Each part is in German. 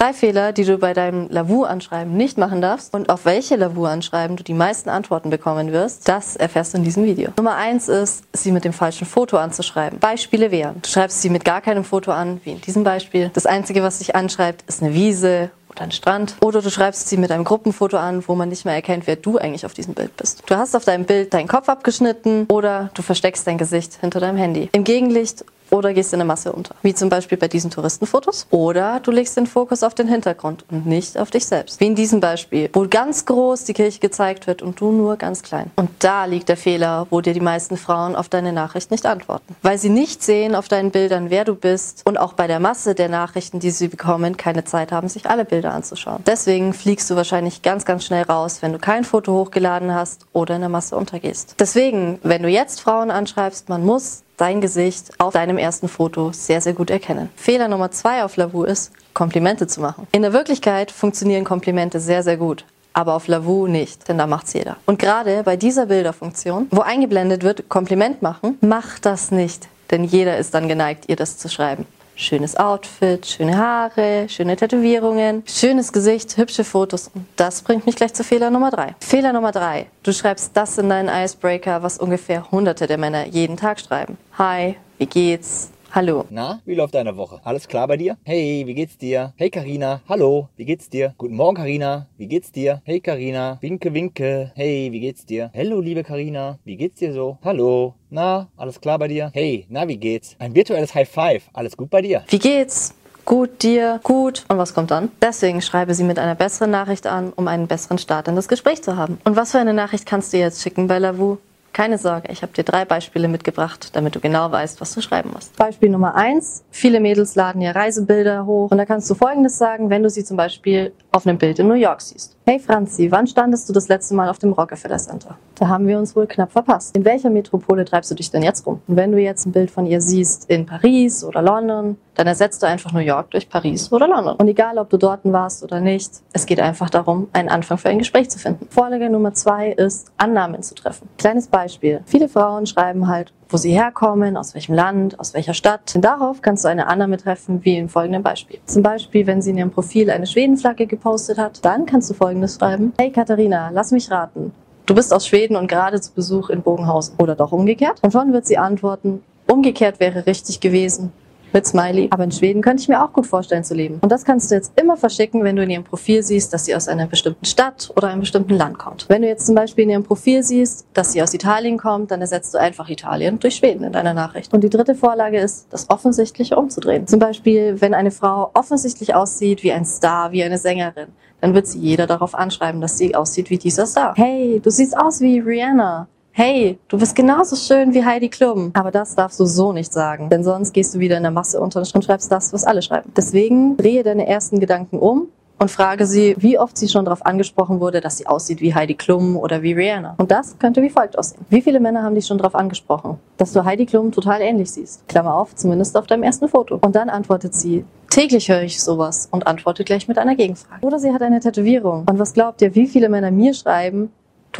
Drei Fehler, die du bei deinem Lavu-Anschreiben nicht machen darfst und auf welche Lavu-Anschreiben du die meisten Antworten bekommen wirst, das erfährst du in diesem Video. Nummer eins ist, sie mit dem falschen Foto anzuschreiben. Beispiele wären, du schreibst sie mit gar keinem Foto an, wie in diesem Beispiel. Das Einzige, was sich anschreibt, ist eine Wiese oder ein Strand. Oder du schreibst sie mit einem Gruppenfoto an, wo man nicht mehr erkennt, wer du eigentlich auf diesem Bild bist. Du hast auf deinem Bild deinen Kopf abgeschnitten oder du versteckst dein Gesicht hinter deinem Handy. Im Gegenlicht oder gehst in der Masse unter. Wie zum Beispiel bei diesen Touristenfotos. Oder du legst den Fokus auf den Hintergrund und nicht auf dich selbst. Wie in diesem Beispiel, wo ganz groß die Kirche gezeigt wird und du nur ganz klein. Und da liegt der Fehler, wo dir die meisten Frauen auf deine Nachricht nicht antworten. Weil sie nicht sehen auf deinen Bildern, wer du bist und auch bei der Masse der Nachrichten, die sie bekommen, keine Zeit haben, sich alle Bilder anzuschauen. Deswegen fliegst du wahrscheinlich ganz, ganz schnell raus, wenn du kein Foto hochgeladen hast oder in der Masse untergehst. Deswegen, wenn du jetzt Frauen anschreibst, man muss dein Gesicht auf deinem ersten Foto sehr, sehr gut erkennen. Fehler Nummer zwei auf Lavu ist, Komplimente zu machen. In der Wirklichkeit funktionieren Komplimente sehr, sehr gut. Aber auf Lavu nicht, denn da macht's jeder. Und gerade bei dieser Bilderfunktion, wo eingeblendet wird, Kompliment machen, macht das nicht. Denn jeder ist dann geneigt, ihr das zu schreiben schönes Outfit, schöne Haare, schöne Tätowierungen, schönes Gesicht, hübsche Fotos. Und das bringt mich gleich zu Fehler Nummer drei. Fehler Nummer drei. Du schreibst das in deinen Icebreaker, was ungefähr hunderte der Männer jeden Tag schreiben. Hi, wie geht's? Hallo. Na, wie läuft deine Woche? Alles klar bei dir? Hey, wie geht's dir? Hey Karina, hallo, wie geht's dir? Guten Morgen Karina, wie geht's dir? Hey Karina, winke winke. Hey, wie geht's dir? Hallo liebe Karina, wie geht's dir so? Hallo. Na, alles klar bei dir? Hey, na, wie geht's? Ein virtuelles High Five. Alles gut bei dir? Wie geht's? Gut, dir, gut. Und was kommt dann? Deswegen schreibe sie mit einer besseren Nachricht an, um einen besseren Start in das Gespräch zu haben. Und was für eine Nachricht kannst du jetzt schicken bei Lavu? Keine Sorge, ich habe dir drei Beispiele mitgebracht, damit du genau weißt, was du schreiben musst. Beispiel Nummer eins. Viele Mädels laden ihr Reisebilder hoch und da kannst du folgendes sagen, wenn du sie zum Beispiel auf einem Bild in New York siehst. Hey Franzi, wann standest du das letzte Mal auf dem Rockefeller Center? Da haben wir uns wohl knapp verpasst. In welcher Metropole treibst du dich denn jetzt rum? Und wenn du jetzt ein Bild von ihr siehst in Paris oder London, dann ersetzt du einfach New York durch Paris oder London. Und egal, ob du dort warst oder nicht, es geht einfach darum, einen Anfang für ein Gespräch zu finden. Vorlage Nummer zwei ist, Annahmen zu treffen. Kleines Beispiel. Viele Frauen schreiben halt, wo sie herkommen, aus welchem Land, aus welcher Stadt. Und darauf kannst du eine Annahme treffen, wie im folgenden Beispiel. Zum Beispiel, wenn sie in ihrem Profil eine Schwedenflagge gepostet hat, dann kannst du folgendes schreiben. Hey Katharina, lass mich raten. Du bist aus Schweden und gerade zu Besuch in Bogenhausen. Oder doch umgekehrt? Und schon wird sie antworten, umgekehrt wäre richtig gewesen mit Smiley. Aber in Schweden könnte ich mir auch gut vorstellen zu leben. Und das kannst du jetzt immer verschicken, wenn du in ihrem Profil siehst, dass sie aus einer bestimmten Stadt oder einem bestimmten Land kommt. Wenn du jetzt zum Beispiel in ihrem Profil siehst, dass sie aus Italien kommt, dann ersetzt du einfach Italien durch Schweden in deiner Nachricht. Und die dritte Vorlage ist, das Offensichtliche umzudrehen. Zum Beispiel, wenn eine Frau offensichtlich aussieht wie ein Star, wie eine Sängerin, dann wird sie jeder darauf anschreiben, dass sie aussieht wie dieser Star. Hey, du siehst aus wie Rihanna hey, du bist genauso schön wie Heidi Klum. Aber das darfst du so nicht sagen, denn sonst gehst du wieder in der Masse unter und schreibst das, was alle schreiben. Deswegen drehe deine ersten Gedanken um und frage sie, wie oft sie schon darauf angesprochen wurde, dass sie aussieht wie Heidi Klum oder wie Rihanna. Und das könnte wie folgt aussehen. Wie viele Männer haben dich schon darauf angesprochen, dass du Heidi Klum total ähnlich siehst? Klammer auf, zumindest auf deinem ersten Foto. Und dann antwortet sie, täglich höre ich sowas und antwortet gleich mit einer Gegenfrage. Oder sie hat eine Tätowierung. Und was glaubt ihr, wie viele Männer mir schreiben,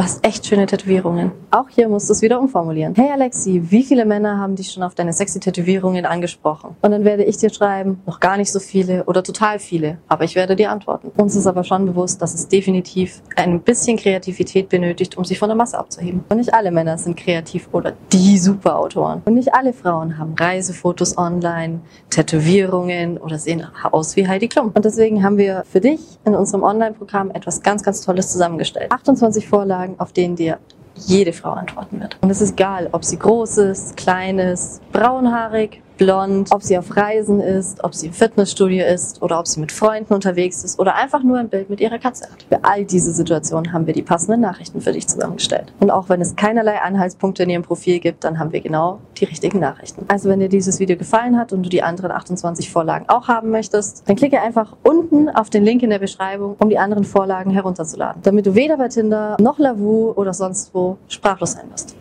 Du hast echt schöne Tätowierungen. Auch hier musst du es wieder umformulieren. Hey Alexi, wie viele Männer haben dich schon auf deine sexy Tätowierungen angesprochen? Und dann werde ich dir schreiben, noch gar nicht so viele oder total viele, aber ich werde dir antworten. Uns ist aber schon bewusst, dass es definitiv ein bisschen Kreativität benötigt, um sich von der Masse abzuheben. Und nicht alle Männer sind kreativ oder die Superautoren. Und nicht alle Frauen haben Reisefotos online, Tätowierungen oder sehen aus wie Heidi Klum. Und deswegen haben wir für dich in unserem Online-Programm etwas ganz, ganz Tolles zusammengestellt. 28 Vorlagen Fragen, auf denen dir jede Frau antworten wird. Und es ist egal, ob sie groß ist, klein ist, braunhaarig, blond, ob sie auf Reisen ist, ob sie im Fitnessstudio ist oder ob sie mit Freunden unterwegs ist oder einfach nur ein Bild mit ihrer Katze hat. Für all diese Situationen haben wir die passenden Nachrichten für dich zusammengestellt. Und auch wenn es keinerlei Anhaltspunkte in ihrem Profil gibt, dann haben wir genau die richtigen Nachrichten. Also wenn dir dieses Video gefallen hat und du die anderen 28 Vorlagen auch haben möchtest, dann klicke einfach unten auf den Link in der Beschreibung, um die anderen Vorlagen herunterzuladen, damit du weder bei Tinder noch Lavu oder sonst wo sprachlos sein wirst.